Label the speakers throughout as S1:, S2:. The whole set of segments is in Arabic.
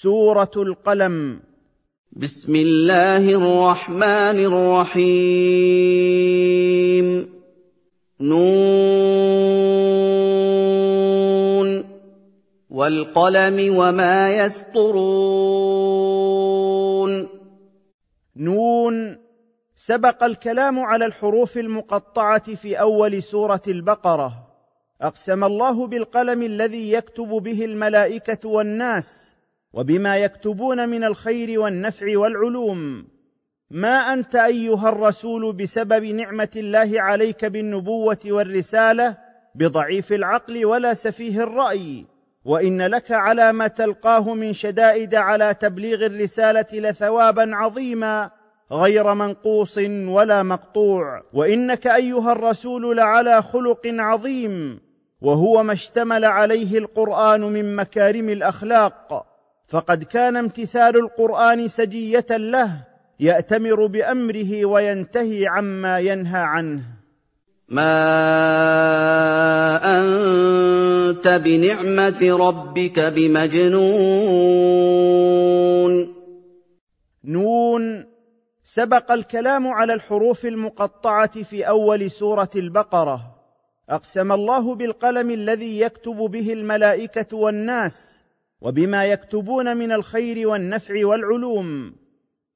S1: سورة القلم.
S2: بسم الله الرحمن الرحيم. نون. والقلم وما يسطرون.
S1: نون. سبق الكلام على الحروف المقطعة في أول سورة البقرة. أقسم الله بالقلم الذي يكتب به الملائكة والناس. وبما يكتبون من الخير والنفع والعلوم. ما أنت أيها الرسول بسبب نعمة الله عليك بالنبوة والرسالة بضعيف العقل ولا سفيه الرأي وإن لك على ما تلقاه من شدائد على تبليغ الرسالة لثوابا عظيما غير منقوص ولا مقطوع. وإنك أيها الرسول لعلى خلق عظيم وهو ما اشتمل عليه القرآن من مكارم الأخلاق. فقد كان امتثال القرآن سجية له يأتمر بأمره وينتهي عما ينهى عنه.
S2: ما أنت بنعمة ربك بمجنون.
S1: نون سبق الكلام على الحروف المقطعة في أول سورة البقرة. أقسم الله بالقلم الذي يكتب به الملائكة والناس. وبما يكتبون من الخير والنفع والعلوم.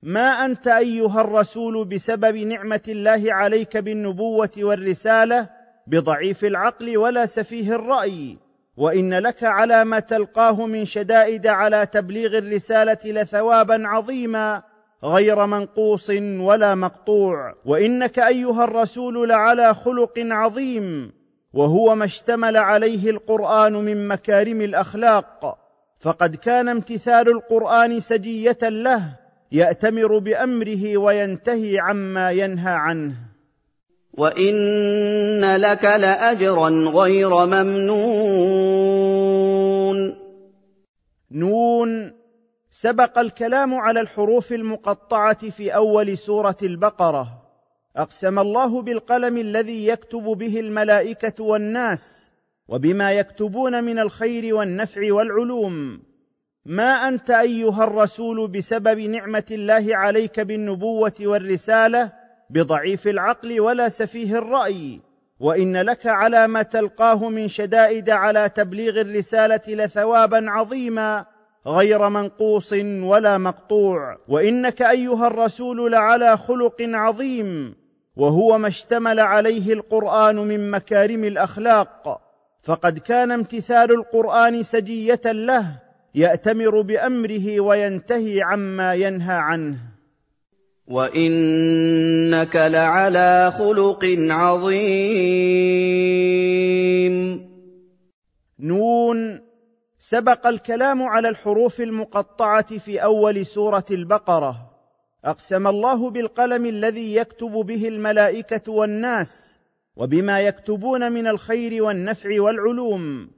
S1: ما أنت أيها الرسول بسبب نعمة الله عليك بالنبوة والرسالة بضعيف العقل ولا سفيه الرأي. وإن لك على ما تلقاه من شدائد على تبليغ الرسالة لثوابا عظيما غير منقوص ولا مقطوع. وإنك أيها الرسول لعلى خلق عظيم. وهو ما اشتمل عليه القرآن من مكارم الأخلاق. فقد كان امتثال القرآن سجية له يأتمر بأمره وينتهي عما ينهى عنه.
S2: وإن لك لأجرا غير ممنون.
S1: نون سبق الكلام على الحروف المقطعة في أول سورة البقرة. أقسم الله بالقلم الذي يكتب به الملائكة والناس. وبما يكتبون من الخير والنفع والعلوم. ما أنت أيها الرسول بسبب نعمة الله عليك بالنبوة والرسالة بضعيف العقل ولا سفيه الرأي وإن لك على ما تلقاه من شدائد على تبليغ الرسالة لثوابا عظيما غير منقوص ولا مقطوع. وإنك أيها الرسول لعلى خلق عظيم وهو ما اشتمل عليه القرآن من مكارم الأخلاق. فقد كان امتثال القرآن سجية له يأتمر بأمره وينتهي عما ينهى عنه.
S2: وإنك لعلى خلق عظيم.
S1: نون سبق الكلام على الحروف المقطعة في أول سورة البقرة. أقسم الله بالقلم الذي يكتب به الملائكة والناس. وبما يكتبون من الخير والنفع والعلوم.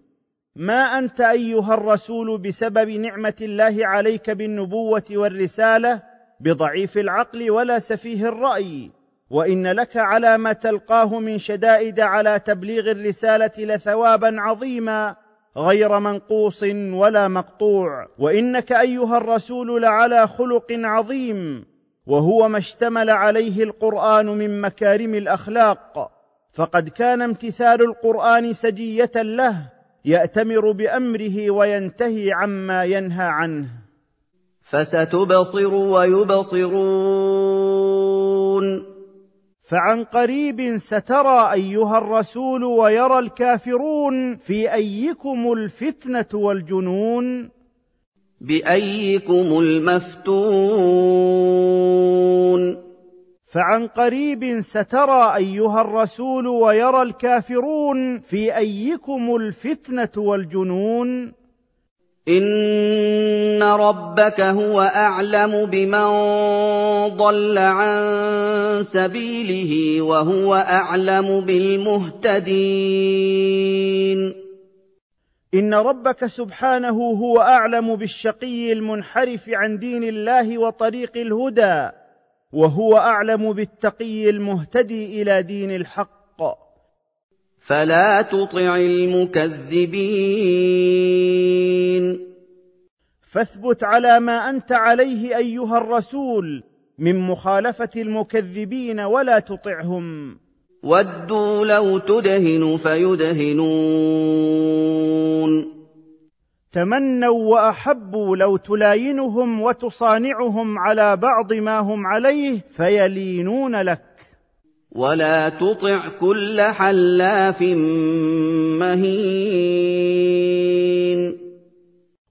S1: ما أنت أيها الرسول بسبب نعمة الله عليك بالنبوة والرسالة بضعيف العقل ولا سفيه الرأي. وإن لك على ما تلقاه من شدائد على تبليغ الرسالة لثوابا عظيما غير منقوص ولا مقطوع. وإنك أيها الرسول لعلى خلق عظيم. وهو ما اشتمل عليه القرآن من مكارم الأخلاق. فقد كان امتثال القرآن سجية له يأتمر بأمره وينتهي عما ينهى عنه.
S2: فستبصر ويبصرون.
S1: فعن قريب سترى أيها الرسول ويرى الكافرون في أيكم الفتنة والجنون.
S2: بأيكم المفتون.
S1: فعن قريب سترى أيها الرسول ويرى الكافرون في أيكم الفتنة والجنون.
S2: إن ربك هو أعلم بمن ضل عن سبيله وهو أعلم بالمهتدين.
S1: إن ربك سبحانه هو أعلم بالشقي المنحرف عن دين الله وطريق الهدى. وهو أعلم بالتقي المهتدي إلى دين الحق.
S2: فلا تطع المكذبين.
S1: فاثبت على ما أنت عليه أيها الرسول من مخالفة المكذبين ولا تطعهم.
S2: ودوا لو تدهن فيدهنون.
S1: تمنوا وأحبوا لو تلاينهم وتصانعهم على بعض ما هم عليه فيلينون لك.
S2: ولا تطع كل حلاف مهين.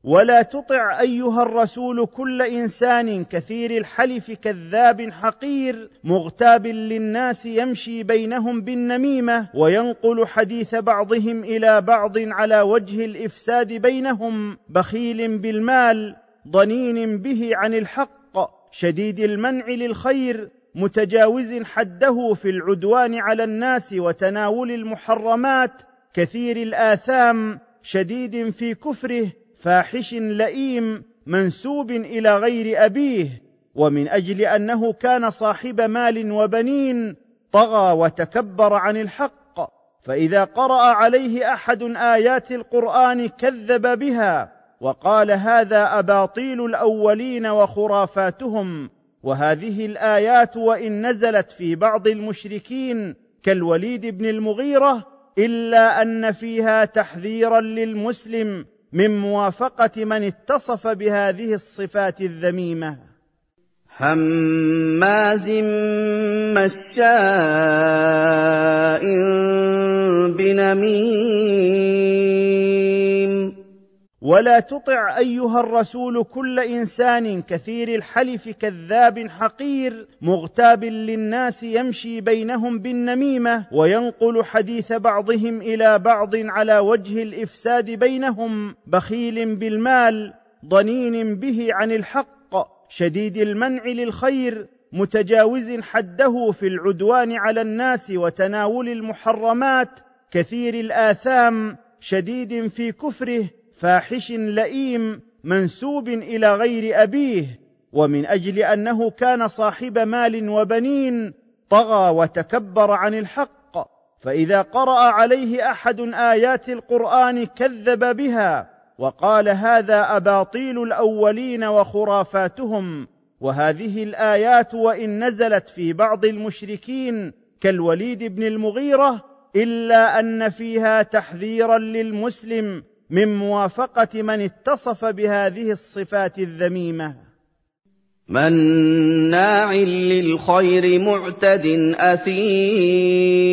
S1: ولا تطع أيها الرسول كل إنسان كثير الحلف كذاب حقير مغتاب للناس يمشي بينهم بالنميمة وينقل حديث بعضهم إلى بعض على وجه الإفساد بينهم بخيل بالمال ضنين به عن الحق شديد المنع للخير متجاوز حده في العدوان على الناس وتناول المحرمات كثير الآثام شديد في كفره فاحش لئيم منسوب إلى غير أبيه ومن أجل أنه كان صاحب مال وبنين طغى وتكبر عن الحق. فإذا قرأ عليه أحد آيات القرآن كذب بها وقال هذا أباطيل الأولين وخرافاتهم وهذه الآيات وإن نزلت في بعض المشركين كالوليد بن المغيرة إلا أن فيها تحذيرا للمسلم من موافقة من اتصف بهذه الصفات الذميمة.
S2: هماز مشاء بنميم.
S1: ولا تطع أيها الرسول كل إنسان كثير الحلف كذاب حقير مغتاب للناس يمشي بينهم بالنميمة وينقل حديث بعضهم إلى بعض على وجه الإفساد بينهم بخيل بالمال ضنين به عن الحق شديد المنع للخير متجاوز حده في العدوان على الناس وتناول المحرمات كثير الآثام شديد في كفره فاحش لئيم منسوب إلى غير أبيه ومن أجل أنه كان صاحب مال وبنين طغى وتكبر عن الحق. فإذا قرأ عليه أحد آيات القرآن كذب بها وقال هذا أباطيل الأولين وخرافاتهم. وهذه الآيات وإن نزلت في بعض المشركين كالوليد بن المغيرة إلا أن فيها تحذيرا للمسلم من موافقة من اتصف بهذه الصفات الذميمة.
S2: مناع للخير معتد أثيم.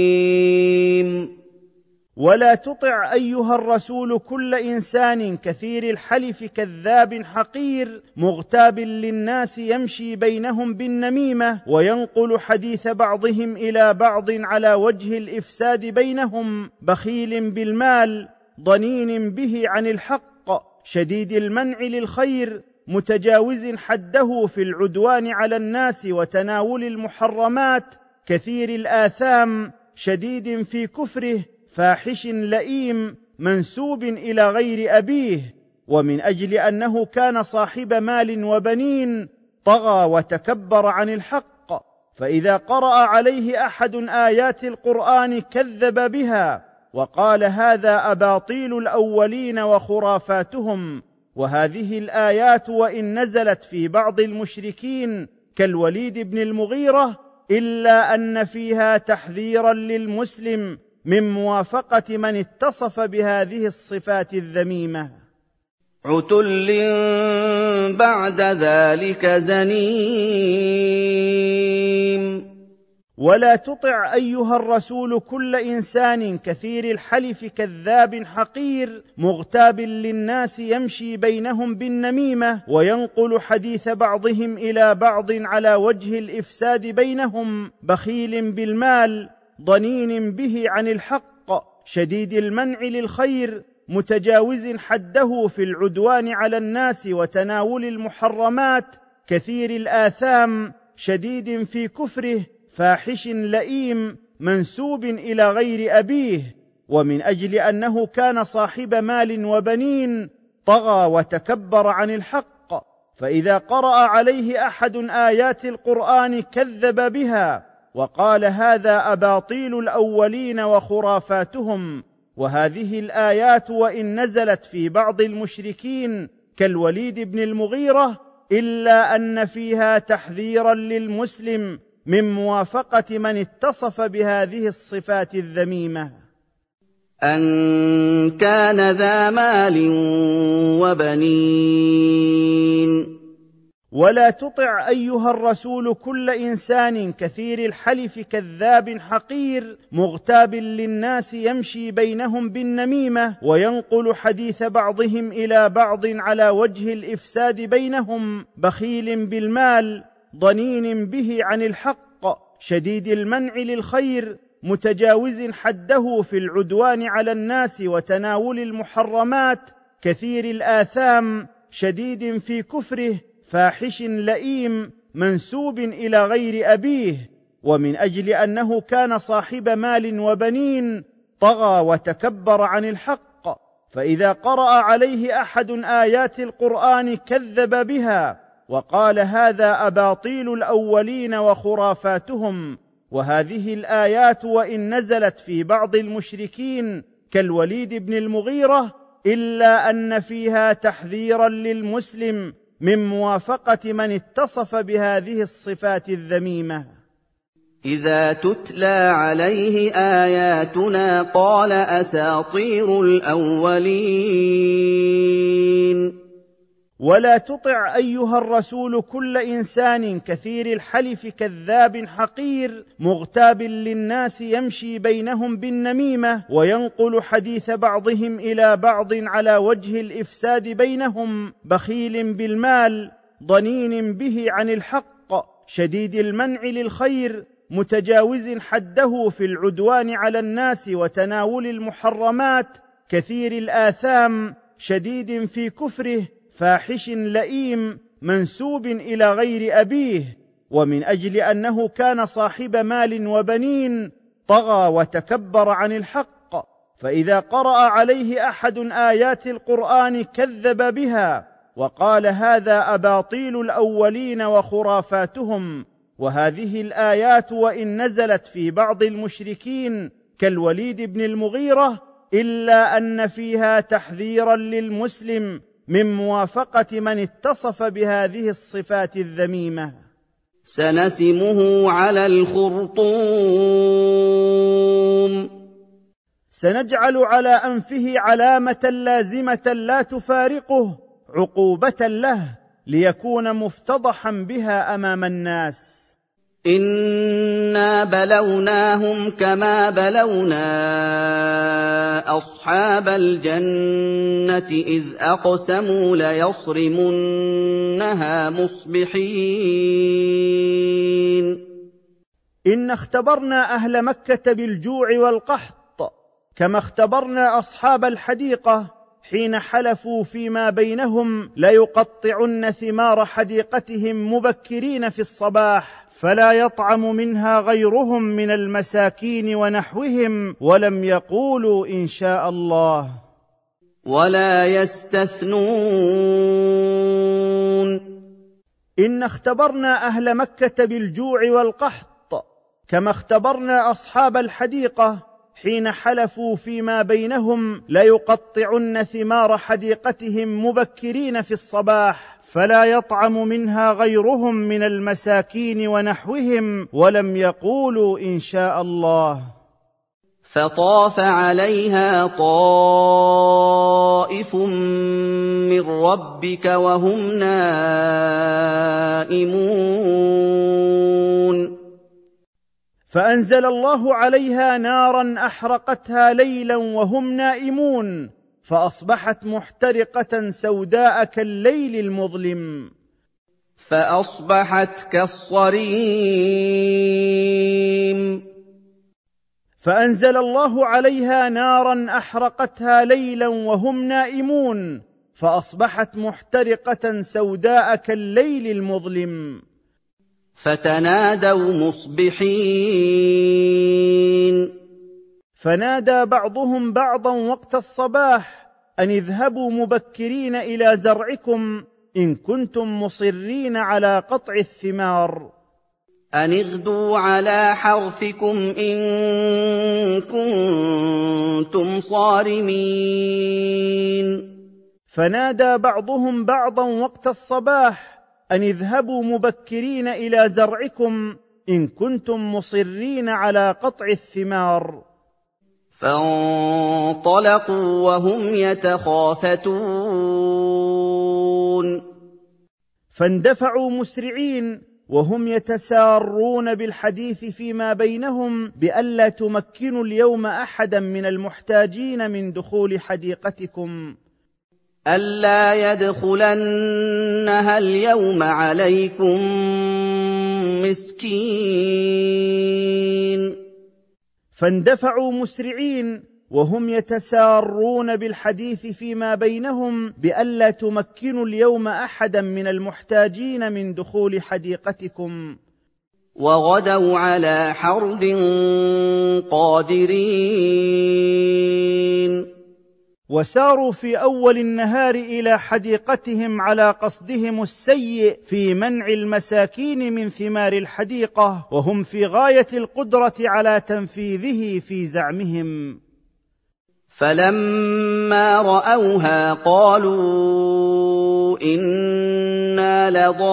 S1: ولا تطع أيها الرسول كل إنسان كثير الحلف كذاب حقير مغتاب للناس يمشي بينهم بالنميمة وينقل حديث بعضهم إلى بعض على وجه الإفساد بينهم بخيل بالمال ضنين به عن الحق شديد المنع للخير متجاوز حده في العدوان على الناس وتناول المحرمات كثير الآثام شديد في كفره فاحش لئيم منسوب إلى غير أبيه ومن أجل أنه كان صاحب مال وبنين طغى وتكبر عن الحق فإذا قرأ عليه أحد آيات القرآن كذب بها وقال هذا أباطيل الأولين وخرافاتهم وهذه الآيات وإن نزلت في بعض المشركين كالوليد بن المغيرة إلا أن فيها تحذيرا للمسلم من موافقة من اتصف بهذه الصفات الذميمة.
S2: عتل بعد ذلك زنيم.
S1: ولا تطع أيها الرسول كل إنسان كثير الحلف كذاب حقير مغتاب للناس يمشي بينهم بالنميمة وينقل حديث بعضهم إلى بعض على وجه الإفساد بينهم بخيل بالمال ضنين به عن الحق شديد المنع للخير متجاوز حده في العدوان على الناس وتناول المحرمات كثير الآثام شديد في كفره فاحش لئيم منسوب إلى غير أبيه ومن أجل أنه كان صاحب مال وبنين طغى وتكبر عن الحق. فإذا قرأ عليه أحد آيات القرآن كذب بها وقال هذا أباطيل الأولين وخرافاتهم. وهذه الآيات وإن نزلت في بعض المشركين كالوليد بن المغيرة إلا أن فيها تحذيرا للمسلم من موافقة من اتصف بهذه الصفات الذميمة.
S2: أن كان ذا مال وبنين.
S1: ولا تطع أيها الرسول كل إنسان كثير الحلف كذاب حقير مغتاب للناس يمشي بينهم بالنميمة وينقل حديث بعضهم إلى بعض على وجه الإفساد بينهم بخيل بالمال. ضنين به عن الحق شديد المنع للخير متجاوز حده في العدوان على الناس وتناول المحرمات كثير الآثام شديد في كفره فاحش لئيم منسوب إلى غير أبيه ومن أجل أنه كان صاحب مال وبنين طغى وتكبر عن الحق فإذا قرأ عليه أحد آيات القرآن كذب بها وقال هذا أباطيل الأولين وخرافاتهم وهذه الآيات وإن نزلت في بعض المشركين كالوليد بن المغيرة إلا أن فيها تحذيرا للمسلم من موافقة من اتصف بهذه الصفات الذميمة.
S2: إذا تتلى عليه آياتنا قال أساطير الأولين.
S1: ولا تطع أيها الرسول كل إنسان كثير الحلف كذاب حقير مغتاب للناس يمشي بينهم بالنميمة وينقل حديث بعضهم إلى بعض على وجه الإفساد بينهم بخيل بالمال ضنين به عن الحق شديد المنع للخير متجاوز حده في العدوان على الناس وتناول المحرمات كثير الآثام شديد في كفره فاحش لئيم منسوب إلى غير أبيه ومن أجل أنه كان صاحب مال وبنين طغى وتكبر عن الحق. فإذا قرأ عليه أحد آيات القرآن كذب بها وقال هذا أباطيل الأولين وخرافاتهم وهذه الآيات وإن نزلت في بعض المشركين كالوليد بن المغيرة إلا أن فيها تحذيرا للمسلم من موافقة من اتصف بهذه الصفات الذميمة.
S2: سنسمه على الخرطوم.
S1: سنجعل على أنفه علامة لازمة لا تفارقه عقوبة له ليكون مفتضحا بها أمام الناس.
S2: انا بلوناهم كما بلونا اصحاب الجنه اذ اقسموا ليصرمنها مصبحين
S1: ان اختبرنا أهل مكة بالجوع والقحط كما اختبرنا أصحاب الحديقة حين حلفوا فيما بينهم ليقطعن ثمار حديقتهم مبكرين في الصباح فلا يطعم منها غيرهم من المساكين ونحوهم ولم يقولوا إن شاء الله.
S2: ولا يستثنون.
S1: إن اختبرنا أهل مكة بالجوع والقحط كما اختبرنا أصحاب الحديقة حين حلفوا فيما بينهم ليقطعن ثمار حديقتهم مبكرين في الصباح فلا يطعم منها غيرهم من المساكين ونحوهم ولم يقولوا إن شاء الله.
S2: فطاف عليها طائف من ربك وهم نائمون.
S1: فأنزل الله عليها نارا أحرقتها ليلا وهم نائمون فأصبحت محترقة سوداء كالليل المظلم.
S2: فأصبحت كالصريم.
S1: فأنزل الله عليها نارا أحرقتها ليلا وهم نائمون فأصبحت محترقة سوداء كالليل المظلم.
S2: فتنادوا مصبحين.
S1: فنادى بعضهم بعضا وقت الصباح أن اذهبوا مبكرين إلى زرعكم إن كنتم مصرين على قطع الثمار.
S2: أن اغدوا على حرثكم إن كنتم صارمين.
S1: فنادى بعضهم بعضا وقت الصباح أن اذهبوا مبكرين إلى زرعكم إن كنتم مصرين على قطع الثمار.
S2: فانطلقوا وهم يتخافتون.
S1: فاندفعوا مسرعين وهم يتسارون بالحديث فيما بينهم بألا تمكنوا اليوم أحدا من المحتاجين من دخول حديقتكم.
S2: أَلَّا يَدْخُلَنَّهَا الْيَوْمَ عَلَيْكُم مِّسْكِينٌ.
S1: فاندفعوا مسرعين وهم يتسارون بالحديث فيما بينهم بألا تمكنوا اليوم أحدا من المحتاجين من دخول حديقتكم.
S2: وغدوا على حرد قادرين.
S1: وساروا في أول النهار إلى حديقتهم على قصدهم السيء في منع المساكين من ثمار الحديقة وهم في غاية القدرة على تنفيذه في زعمهم.
S2: فلما رأوها قالوا إنا لضالون.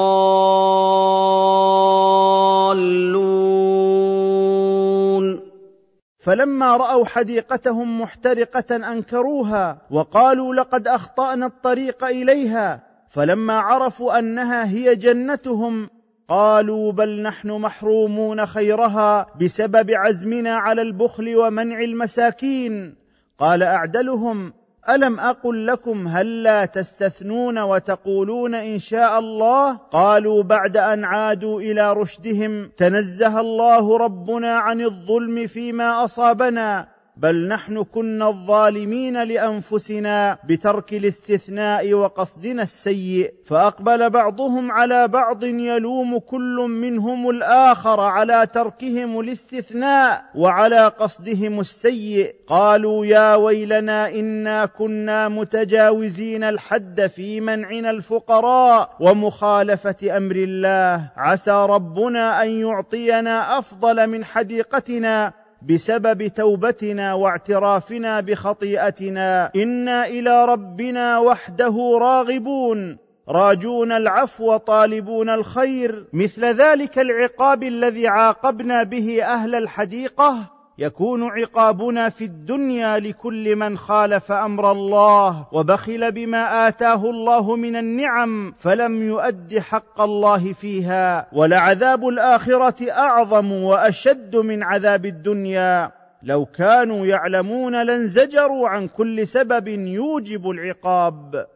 S1: فلما رأوا حديقتهم محترقة أنكروها وقالوا لقد أخطأنا الطريق إليها فلما عرفوا أنها هي جنتهم قالوا بل نحن محرومون خيرها بسبب عزمنا على البخل ومنع المساكين. قال أعدلهم ألم أقل لكم هلا تستثنون وتقولون إن شاء الله؟ قالوا بعد أن عادوا إلى رشدهم تنزه الله ربنا عن الظلم فيما أصابنا. بل نحن كنا الظالمين لأنفسنا بترك الاستثناء وقصدنا السيء فأقبل بعضهم على بعض يلوم كل منهم الآخر على تركهم الاستثناء وعلى قصدهم السيء. قالوا يا ويلنا إنا كنا متجاوزين الحد في منعنا الفقراء ومخالفة أمر الله. عسى ربنا أن يعطينا أفضل من حديقتنا. بسبب توبتنا واعترافنا بخطيئتنا. إنا إلى ربنا وحده راغبون. راجون العفو طالبون الخير. مثل ذلك العقاب الذي عاقبنا به أهل الحديقة. يكون عقابنا في الدنيا لكل من خالف أمر الله وبخل بما آتاه الله من النعم فلم يؤد حق الله فيها ولعذاب الآخرة أعظم وأشد من عذاب الدنيا. لو كانوا يعلمون لانزجروا عن كل سبب يوجب العقاب.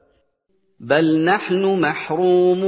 S2: بل نحن محرومون.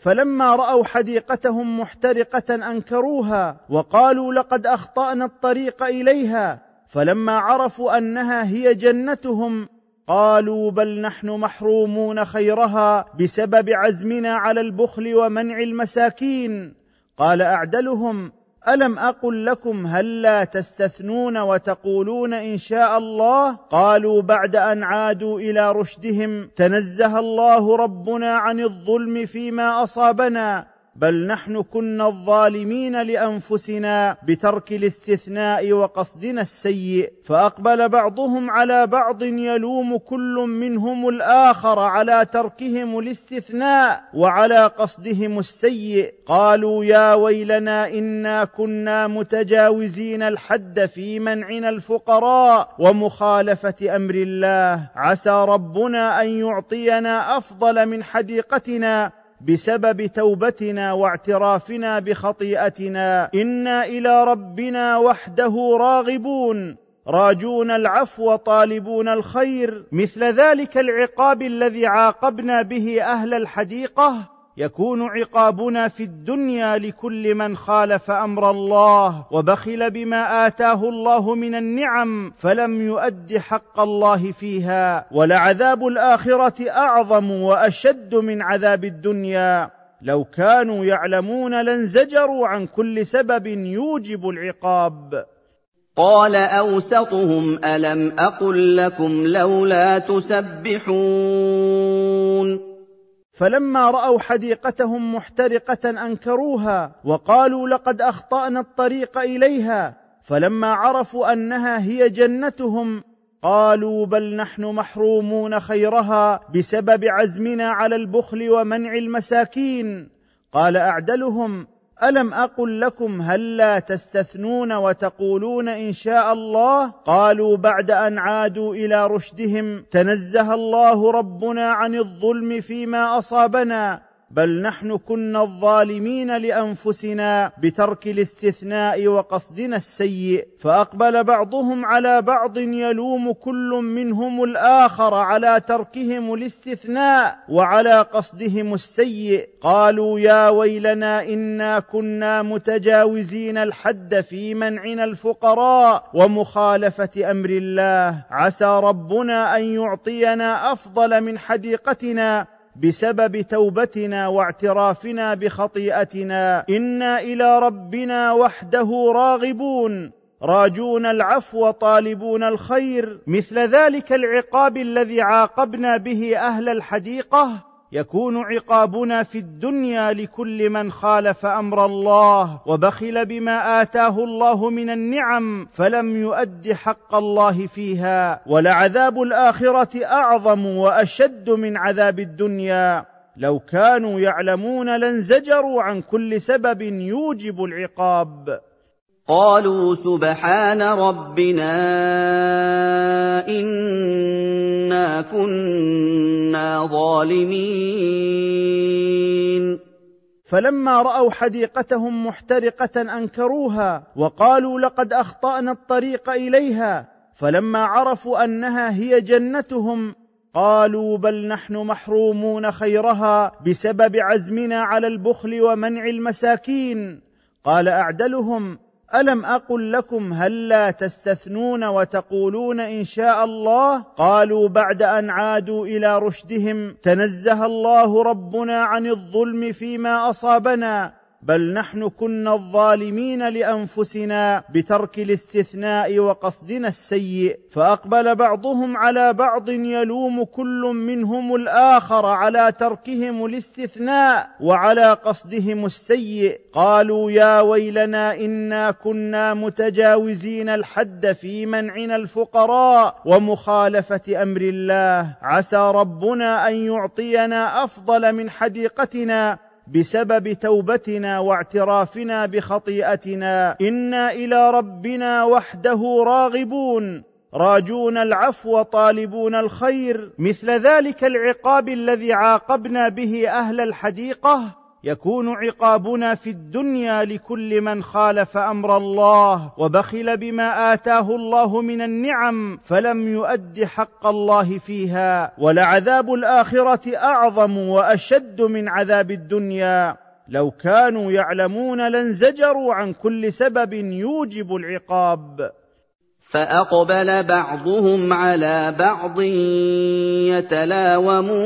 S1: فلما رأوا حديقتهم محترقة أنكروها وقالوا لقد أخطأنا الطريق إليها فلما عرفوا أنها هي جنتهم قالوا بل نحن محرومون خيرها بسبب عزمنا على البخل ومنع المساكين. قال أعدلهم ألم أقل لكم هلا تستثنون وتقولون إن شاء الله؟ قالوا بعد أن عادوا إلى رشدهم تنزه الله ربنا عن الظلم فيما أصابنا. بل نحن كنا الظالمين لأنفسنا بترك الاستثناء وقصدنا السيء فأقبل بعضهم على بعض يلوم كل منهم الآخر على تركهم الاستثناء وعلى قصدهم السيء. قالوا يا ويلنا إنا كنا متجاوزين الحد في منعنا الفقراء ومخالفة أمر الله. عسى ربنا أن يعطينا أفضل من حديقتنا. بسبب توبتنا واعترافنا بخطيئتنا. إنا إلى ربنا وحده راغبون. راجون العفو طالبون الخير. مثل ذلك العقاب الذي عاقبنا به أهل الحديقة. يكون عقابنا في الدنيا لكل من خالف أمر الله وبخل بما آتاه الله من النعم فلم يؤد حق الله فيها ولعذاب الآخرة أعظم وأشد من عذاب الدنيا. لو كانوا يعلمون لانزجروا عن كل سبب يوجب العقاب.
S2: قال أوسطهم ألم أقل لكم لولا تسبحون
S1: فلما رأوا حديقتهم محترقة أنكروها وقالوا لقد أخطأنا الطريق إليها فلما عرفوا أنها هي جنتهم قالوا بل نحن محرومون خيرها بسبب عزمنا على البخل ومنع المساكين. قال أعدلهم ألم أقل لكم هلا هل تستثنون وتقولون إن شاء الله؟ قالوا بعد أن عادوا إلى رشدهم تنزه الله ربنا عن الظلم فيما أصابنا. بل نحن كنا الظالمين لأنفسنا بترك الاستثناء وقصدنا السيء فأقبل بعضهم على بعض يلوم كل منهم الآخر على تركهم الاستثناء وعلى قصدهم السيء. قالوا يا ويلنا إنا كنا متجاوزين الحد في منعنا الفقراء ومخالفة أمر الله. عسى ربنا أن يعطينا أفضل من حديقتنا. بسبب توبتنا واعترافنا بخطيئتنا. إنا إلى ربنا وحده راغبون. راجون العفو طالبون الخير. مثل ذلك العقاب الذي عاقبنا به أهل الحديقة. يكون عقابنا في الدنيا لكل من خالف أمر الله وبخل بما آتاه الله من النعم فلم يؤد حق الله فيها ولعذاب الآخرة أعظم وأشد من عذاب الدنيا. لو كانوا يعلمون لانزجروا عن كل سبب يوجب العقاب.
S2: قالوا سبحان ربنا إنا كنا ظالمين.
S1: فلما رأوا حديقتهم محترقة أنكروها وقالوا لقد أخطأنا الطريق إليها فلما عرفوا أنها هي جنتهم قالوا بل نحن محرومون خيرها بسبب عزمنا على البخل ومنع المساكين. قال أعدلهم ألم أقل لكم هلا هل تستثنون وتقولون إن شاء الله؟ قالوا بعد أن عادوا إلى رشدهم تنزه الله ربنا عن الظلم فيما أصابنا. بل نحن كنا الظالمين لأنفسنا بترك الاستثناء وقصدنا السيء فأقبل بعضهم على بعض يلوم كل منهم الآخر على تركهم الاستثناء وعلى قصدهم السيء. قالوا يا ويلنا إنا كنا متجاوزين الحد في منعنا الفقراء ومخالفة أمر الله. عسى ربنا أن يعطينا أفضل من حديقتنا. بسبب توبتنا واعترافنا بخطيئتنا. إنا إلى ربنا وحده راغبون. راجون العفو طالبون الخير. مثل ذلك العقاب الذي عاقبنا به أهل الحديقة. يكون عقابنا في الدنيا لكل من خالف أمر الله وبخل بما آتاه الله من النعم فلم يؤد حق الله فيها ولعذاب الآخرة أعظم وأشد من عذاب الدنيا. لو كانوا يعلمون لانزجروا عن كل سبب يوجب العقاب.
S2: فأقبل بعضهم على بعض يتلاومون.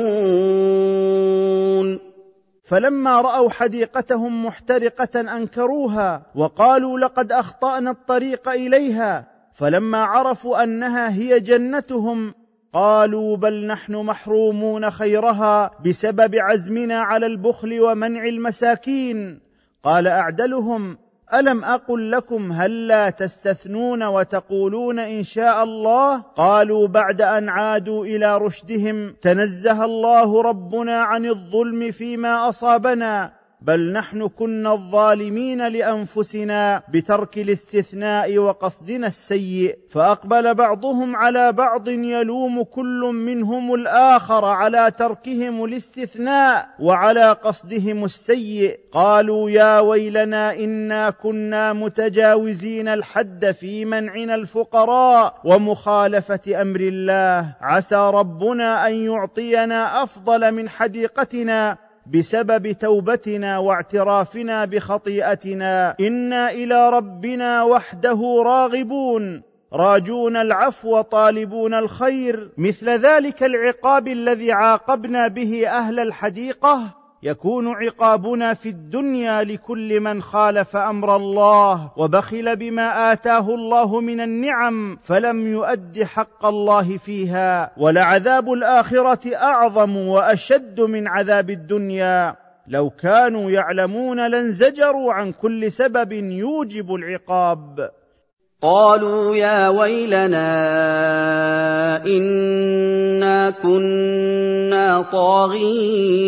S1: فلما رأوا حديقتهم محترقة أنكروها وقالوا لقد أخطأنا الطريق إليها فلما عرفوا أنها هي جنتهم قالوا بل نحن محرومون خيرها بسبب عزمنا على البخل ومنع المساكين. قال أعدلهم ألم أقل لكم هلا هل تستثنون وتقولون إن شاء الله؟ قالوا بعد أن عادوا إلى رشدهم تنزه الله ربنا عن الظلم فيما أصابنا. بل نحن كنا الظالمين لأنفسنا بترك الاستثناء وقصدنا السيء فأقبل بعضهم على بعض يلوم كل منهم الآخر على تركهم الاستثناء وعلى قصدهم السيء. قالوا يا ويلنا إنا كنا متجاوزين الحد في منعنا الفقراء ومخالفة أمر الله. عسى ربنا أن يعطينا أفضل من حديقتنا. بسبب توبتنا واعترافنا بخطيئتنا. إنا إلى ربنا وحده راغبون. راجون العفو طالبون الخير. مثل ذلك العقاب الذي عاقبنا به أهل الحديقة. يكون عقابنا في الدنيا لكل من خالف أمر الله وبخل بما آتاه الله من النعم فلم يؤد حق الله فيها ولعذاب الآخرة أعظم وأشد من عذاب الدنيا. لو كانوا يعلمون لانزجروا عن كل سبب يوجب العقاب.
S2: قالوا يا ويلنا إنا كنا طاغين.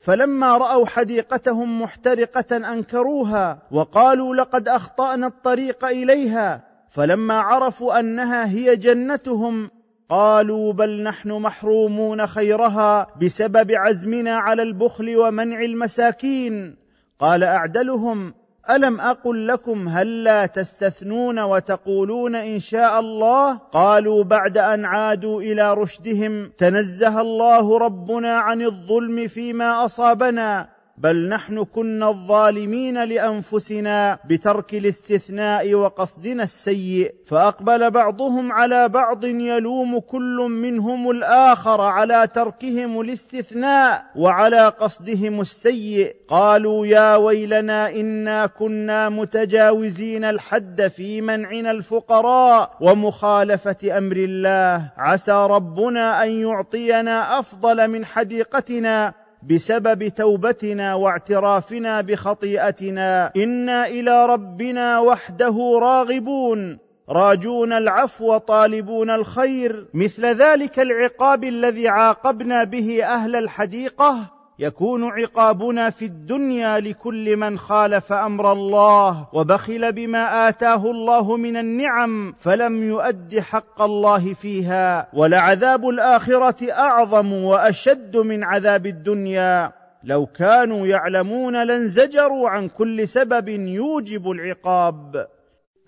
S1: فلما رأوا حديقتهم محترقة أنكروها وقالوا لقد أخطأنا الطريق إليها فلما عرفوا أنها هي جنتهم قالوا بل نحن محرومون خيرها بسبب عزمنا على البخل ومنع المساكين. قال أعدلهم ألم أقل لكم هلا تستثنون وتقولون إن شاء الله؟ قالوا بعد أن عادوا إلى رشدهم تنزه الله ربنا عن الظلم فيما أصابنا. بل نحن كنا الظالمين لأنفسنا بترك الاستثناء وقصدنا السيء فأقبل بعضهم على بعض يلوم كل منهم الآخر على تركهم الاستثناء وعلى قصدهم السيء. قالوا يا ويلنا إنا كنا متجاوزين الحد في منعنا الفقراء ومخالفة أمر الله. عسى ربنا أن يعطينا أفضل من حديقتنا. بسبب توبتنا واعترافنا بخطيئتنا. إنا إلى ربنا وحده راغبون. راجون العفو طالبون الخير. مثل ذلك العقاب الذي عاقبنا به أهل الحديقة. يكون عقابنا في الدنيا لكل من خالف أمر الله وبخل بما آتاه الله من النعم فلم يؤد حق الله فيها ولعذاب الآخرة أعظم وأشد من عذاب الدنيا. لو كانوا يعلمون لانزجروا عن كل سبب يوجب العقاب.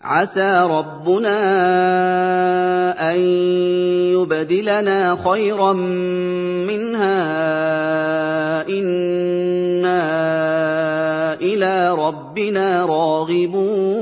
S2: عسى ربنا أن يبدلنا خيرا منها. إنا إلى ربنا راغبون.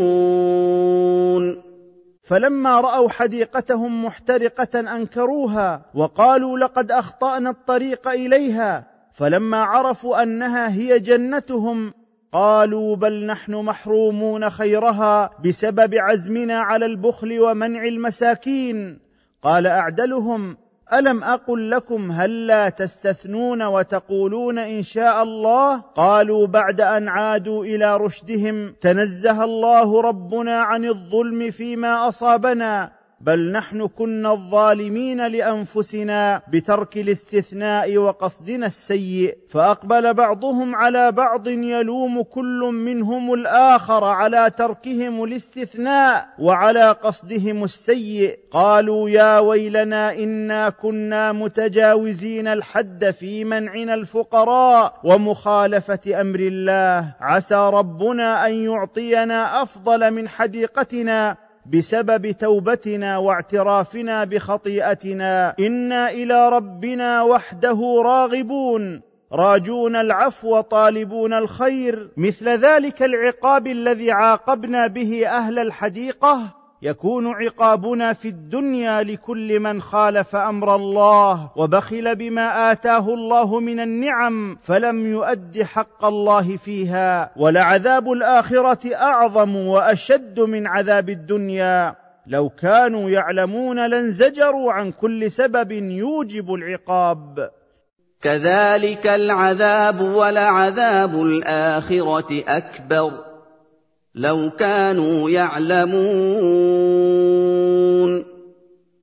S1: فلما رأوا حديقتهم محترقة أنكروها وقالوا لقد أخطأنا الطريق إليها. فلما عرفوا أنها هي جنتهم قالوا بل نحن محرومون خيرها بسبب عزمنا على البخل ومنع المساكين. قال أعدلهم ألم أقل لكم هلا تستثنون وتقولون إن شاء الله؟ قالوا بعد أن عادوا إلى رشدهم تنزه الله ربنا عن الظلم فيما أصابنا. بل نحن كنا الظالمين لأنفسنا بترك الاستثناء وقصدنا السيء فأقبل بعضهم على بعض يلوم كل منهم الآخر على تركهم الاستثناء وعلى قصدهم السيء. قالوا يا ويلنا إنا كنا متجاوزين الحد في منعنا الفقراء ومخالفة أمر الله. عسى ربنا أن يعطينا أفضل من حديقتنا. بسبب توبتنا واعترافنا بخطيئتنا. إنا إلى ربنا وحده راغبون. راجون العفو طالبون الخير. مثل ذلك العقاب الذي عاقبنا به أهل الحديقة. يكون عقابنا في الدنيا لكل من خالف أمر الله وبخل بما آتاه الله من النعم فلم يؤد حق الله فيها ولعذاب الآخرة أعظم وأشد من عذاب الدنيا. لو كانوا يعلمون لانزجروا عن كل سبب يوجب العقاب.
S2: كذلك العذاب ولعذاب الآخرة أكبر. لو كانوا يعلمون.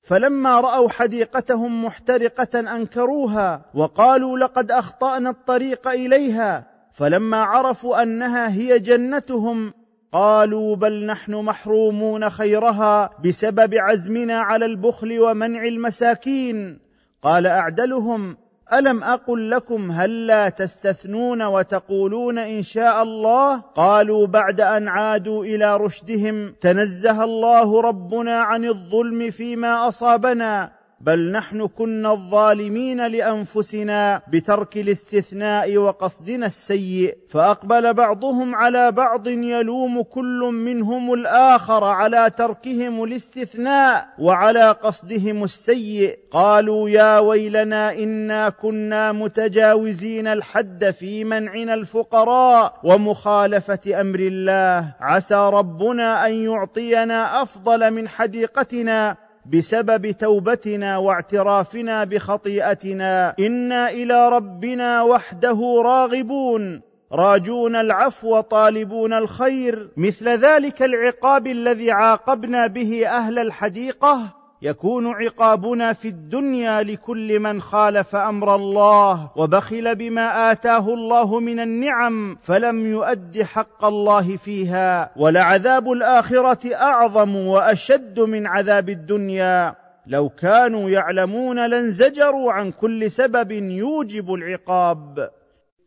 S1: فلما رأوا حديقتهم محترقة أنكروها وقالوا لقد أخطأنا الطريق إليها فلما عرفوا أنها هي جنتهم قالوا بل نحن محرومون خيرها بسبب عزمنا على البخل ومنع المساكين. قال أعدلهم ألم أقل لكم هلا تستثنون وتقولون إن شاء الله؟ قالوا بعد أن عادوا إلى رشدهم تنزه الله ربنا عن الظلم فيما أصابنا. بل نحن كنا الظالمين لأنفسنا بترك الاستثناء وقصدنا السيء فأقبل بعضهم على بعض يلوم كل منهم الآخر على تركهم الاستثناء وعلى قصدهم السيء. قالوا يا ويلنا إنا كنا متجاوزين الحد في منعنا الفقراء ومخالفة أمر الله. عسى ربنا أن يعطينا أفضل من حديقتنا. بسبب توبتنا واعترافنا بخطيئتنا. إنا إلى ربنا وحده راغبون. راجون العفو طالبون الخير. مثل ذلك العقاب الذي عاقبنا به أهل الحديقة. يكون عقابنا في الدنيا لكل من خالف أمر الله وبخل بما آتاه الله من النعم فلم يؤد حق الله فيها ولعذاب الآخرة أعظم وأشد من عذاب الدنيا. لو كانوا يعلمون لانزجروا عن كل سبب يوجب العقاب.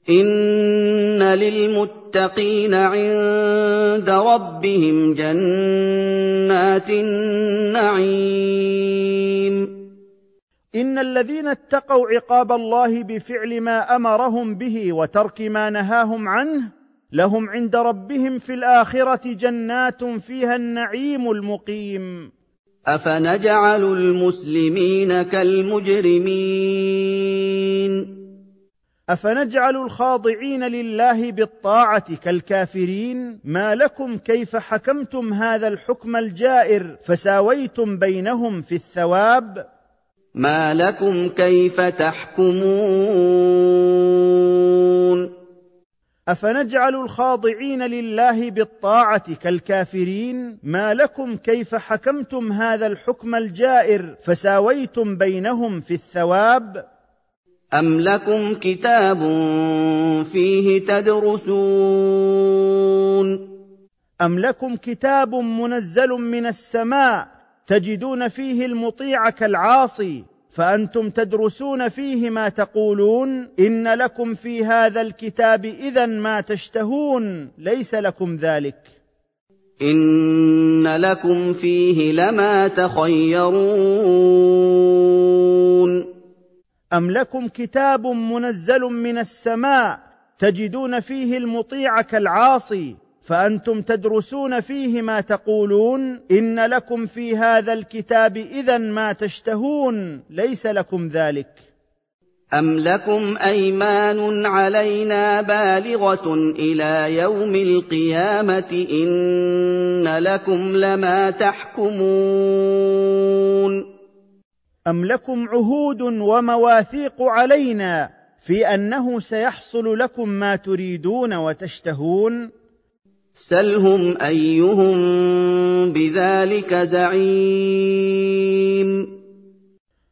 S2: إِنَّ لِلْمُتَّقِينَ عِندَ رَبِّهِمْ جَنَّاتِ النَّعِيمِ
S1: إن الذين اتقوا عقاب الله بفعل ما امرهم به وترك ما نهاهم عنه لهم عند ربهم في الاخره جنات فيها النعيم المقيم.
S2: افنجعل المسلمين كالمجرمين
S1: أفنجعل الخاضعين لله بالطاعة كالكافرين؟ ما لكم كيف حكمتم هذا الحكم الجائر فساويتم بينهم في الثواب؟
S2: ما لكم كيف تحكمون؟
S1: أفنجعل الخاضعين لله بالطاعة كالكافرين؟ ما لكم كيف حكمتم هذا الحكم الجائر فساويتم بينهم في الثواب؟
S2: أَمْ لَكُمْ كِتَابٌ فِيهِ تَدْرُسُونَ
S1: أَمْ لَكُمْ كِتَابٌ مُنَزَّلٌ مِّنَ السَّمَاءِ تجدون فيه المطيع كالعاصي فانتم تدرسون فيه ما تقولون ان لكم في هذا الكتاب اذا ما تشتهون ليس لكم ذلك
S2: ان لكم فيه لما تخيرون
S1: أم لكم كتاب منزل من السماء تجدون فيه المطيع كالعاصي فأنتم تدرسون فيه ما تقولون إن لكم في هذا الكتاب اذا ما تشتهون ليس لكم ذلك
S2: أَمْ لَكُمْ أَيْمَانٌ عَلَيْنَا بَالِغَةٌ إِلَىٰ يَوْمِ الْقِيَامَةِ إِنَّ لَكُمْ لَمَا تَحْكُمُونَ
S1: أم لكم عهود ومواثيق علينا في أنه سيحصل لكم ما تريدون وتشتهون؟
S2: سلهم أيهم بذلك زعيم.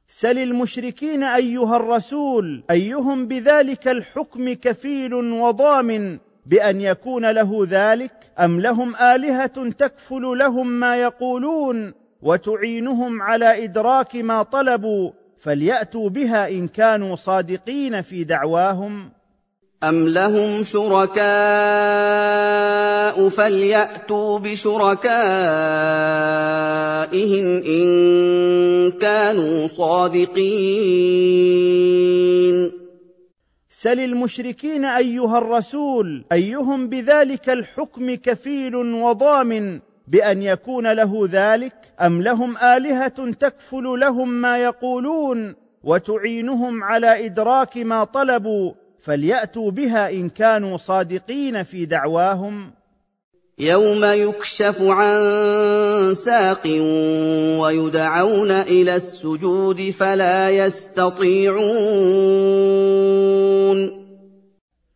S1: سل المشركين أيها الرسول أيهم بذلك الحكم كفيل وضامن بأن يكون له ذلك؟ أم لهم آلهة تكفل لهم ما يقولون؟ وتعينهم على إدراك ما طلبوا فليأتوا بها إن كانوا صادقين في دعواهم.
S2: أَمْ لَهُمْ شُرَكَاءُ فَلْيَأْتُوا بِشُرَكَائِهِمْ إِن كَانُوا صَادِقِينَ.
S1: سل المشركين أيها الرسول أيهم بذلك الحكم كفيل وضامن. بأن يكون له ذلك أم لهم آلهة تكفل لهم ما يقولون وتعينهم على إدراك ما طلبوا فليأتوا بها إن كانوا صادقين في دعواهم.
S2: يوم يكشف عن ساق ويدعون إلى السجود فلا يستطيعون.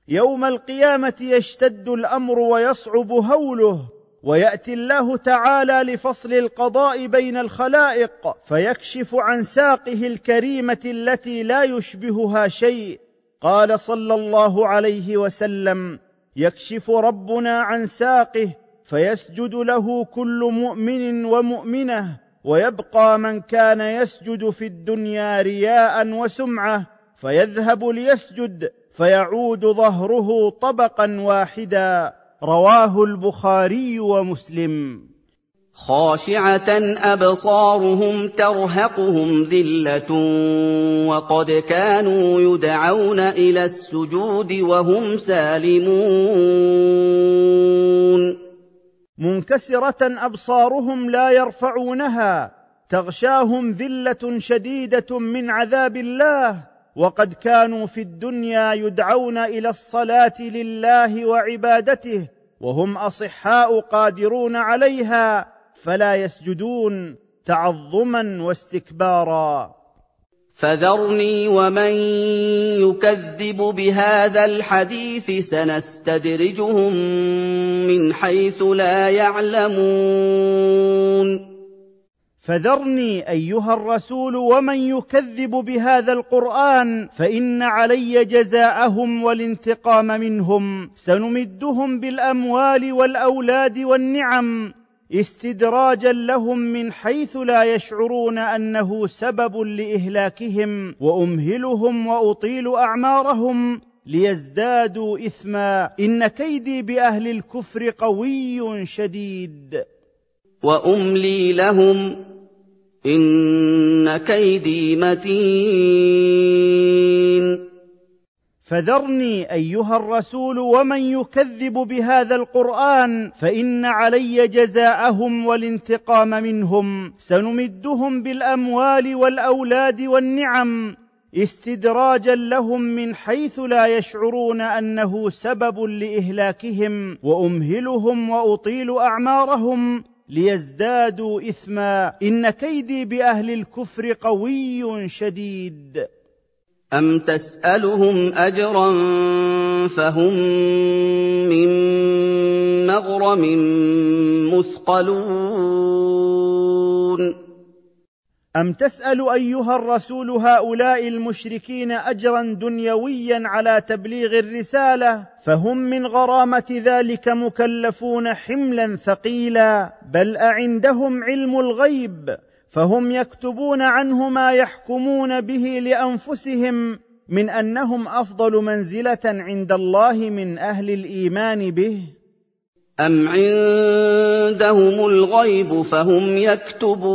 S1: يوم القيامة يشتد الأمر ويصعب هوله ويأتي الله تعالى لفصل القضاء بين الخلائق فيكشف عن ساقه الكريمة التي لا يشبهها شيء. قال صلى الله عليه وسلم يكشف ربنا عن ساقه فيسجد له كل مؤمن ومؤمنة ويبقى من كان يسجد في الدنيا رياء وسمعة فيذهب ليسجد فيعود ظهره طبقا واحدا. رواه البخاري ومسلم.
S2: خاشعة أبصارهم ترهقهم ذلة وقد كانوا يدعون إلى السجود وهم سالمون.
S1: منكسرة أبصارهم لا يرفعونها تغشاهم ذلة شديدة من عذاب الله. وقد كانوا في الدنيا يدعون إلى الصلاة لله وعبادته وهم أصحاء قادرون عليها فلا يسجدون تعظما واستكبارا.
S2: فذرني ومن يكذب بهذا الحديث سنستدرجهم من حيث لا يعلمون.
S1: فذرني أيها الرسول ومن يكذب بهذا القرآن فإن علي جزاءهم والانتقام منهم. سنمدهم بالأموال والأولاد والنعم استدراجا لهم من حيث لا يشعرون أنه سبب لإهلاكهم وأمهلهم وأطيل أعمارهم ليزدادوا إثما. إن كيدي بأهل الكفر قوي شديد.
S2: وأملي لهم إن كيدي متين.
S1: فذرني أيها الرسول ومن يكذب بهذا القرآن فإن علي جزاءهم والانتقام منهم. سنمدهم بالأموال والأولاد والنعم. استدراجا لهم من حيث لا يشعرون أنه سبب لإهلاكهم. وأمهلهم وأطيل أعمارهم. ليزدادوا إثما. إن كيدي بأهل الكفر قوي شديد.
S2: أَمْ تَسْأَلُهُمْ أَجْرًا فَهُم مِّن مَّغْرَمٍ مُّثْقَلُونَ؟
S1: أَمْ تَسْأَلُ أَيُّهَا الرَّسُولُ هَٰؤُلَاءِ الْمُشْرِكِينَ أَجْرًا دُنْيَوِيًّا عَلَىٰ تَبْلِيغِ الرِّسَالَةِ فَهُم مِّنْ غَرَامَةِ ذَٰلِكَ مُكَلَّفُونَ حِمْلًا ثَقِيلًا بَلْ أَعِندَهُمْ عِلْمُ الْغَيْبِ فهم يكتبون عنه ما يحكمون به لأنفسهم من أنهم أفضل منزلة عند الله من أهل الإيمان به
S2: ام عندهم الغيب فهم يكتبون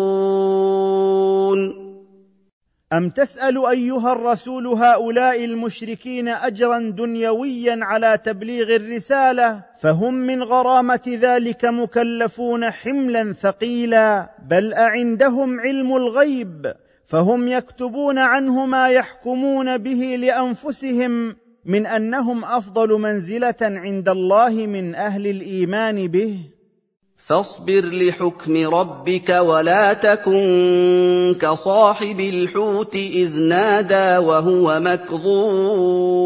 S1: ام تسال ايها الرسول هؤلاء المشركين اجرا دنيويا على تبليغ الرساله فهم من غرامه ذلك مكلفون حملا ثقيلا بل اعندهم علم الغيب فهم يكتبون عنه ما يحكمون به لانفسهم من أنهم أفضل منزلة عند الله من أهل الإيمان به.
S2: فاصبر لحكم ربك ولا تكن كصاحب الحوت إذ نادى وهو مكظوم.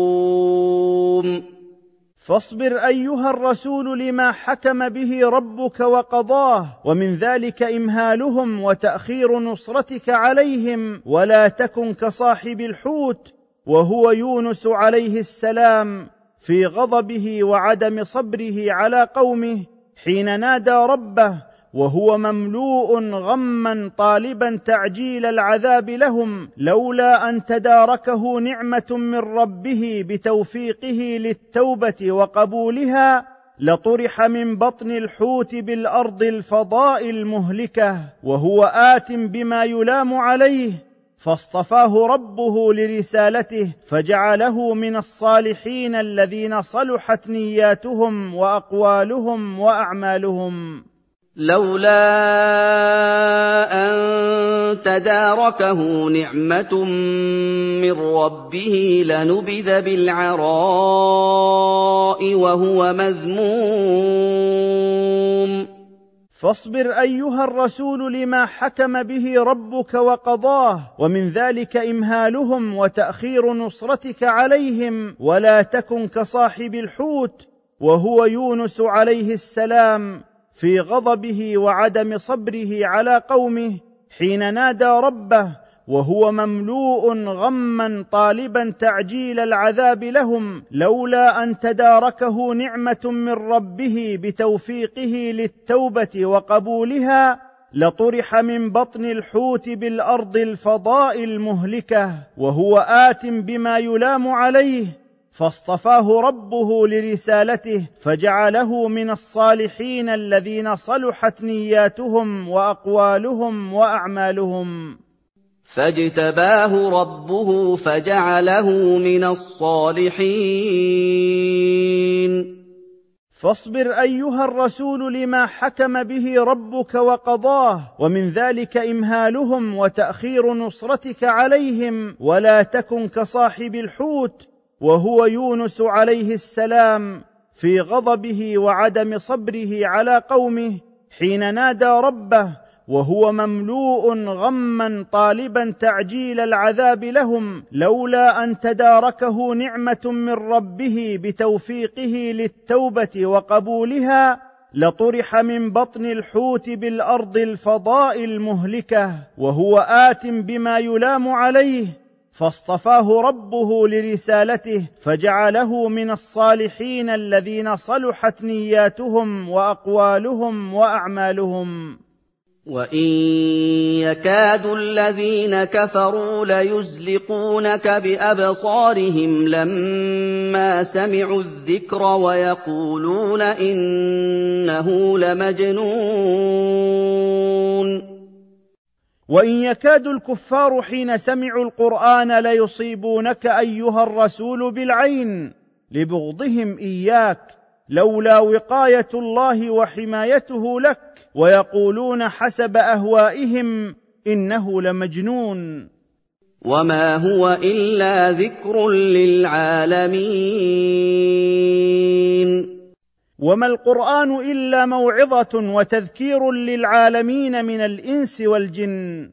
S1: فاصبر أيها الرسول لما حكم به ربك وقضاه ومن ذلك إمهالهم وتأخير نصرتك عليهم ولا تكن كصاحب الحوت وهو يونس عليه السلام في غضبه وعدم صبره على قومه حين نادى ربه وهو مملوء غما طالبا تعجيل العذاب لهم لولا أن تداركه نعمة من ربه بتوفيقه للتوبة وقبولها لطرح من بطن الحوت بالأرض الفضاء المهلكة وهو آت بما يلام عليه فاصطفاه ربه لرسالته فجعله من الصالحين الذين صلحت نياتهم وأقوالهم وأعمالهم.
S2: لولا أن تداركه نعمة من ربه لنبذ بالعراء وهو مذموم.
S1: فاصبر أيها الرسول لما حكم به ربك وقضاه ومن ذلك إمهالهم وتأخير نصرتك عليهم ولا تكن كصاحب الحوت وهو يونس عليه السلام في غضبه وعدم صبره على قومه حين نادى ربه وهو مملوء غما طالبا تعجيل العذاب لهم لولا أن تداركه نعمة من ربه بتوفيقه للتوبة وقبولها لطرح من بطن الحوت بالأرض الفضاء المهلكة وهو آت بما يلام عليه فاصطفاه ربه لرسالته فجعله من الصالحين الذين صلحت نياتهم وأقوالهم وأعمالهم.
S2: فاجتباه ربه فجعله من الصالحين.
S1: فاصبر أيها الرسول لما حكم به ربك وقضاه ومن ذلك إمهالهم وتأخير نصرتك عليهم ولا تكن كصاحب الحوت وهو يونس عليه السلام في غضبه وعدم صبره على قومه حين نادى ربه وهو مملوء غما طالبا تعجيل العذاب لهم لولا أن تداركه نعمة من ربه بتوفيقه للتوبة وقبولها لطرح من بطن الحوت بالأرض الفضاء المهلكة وهو آت بما يلام عليه فاصطفاه ربه لرسالته فجعله من الصالحين الذين صلحت نياتهم وأقوالهم وأعمالهم.
S2: وان يكاد الذين كفروا ليزلقونك بابصارهم لما سمعوا الذكر ويقولون انه لمجنون
S1: وان يكاد الكفار حين سمعوا القران ليصيبونك ايها الرسول بالعين لبغضهم اياك لولا وقاية الله وحمايته لك ويقولون حسب أهوائهم إنه لمجنون.
S2: وما هو إلا ذكر للعالمين.
S1: وما القرآن إلا موعظة وتذكير للعالمين من الإنس والجن.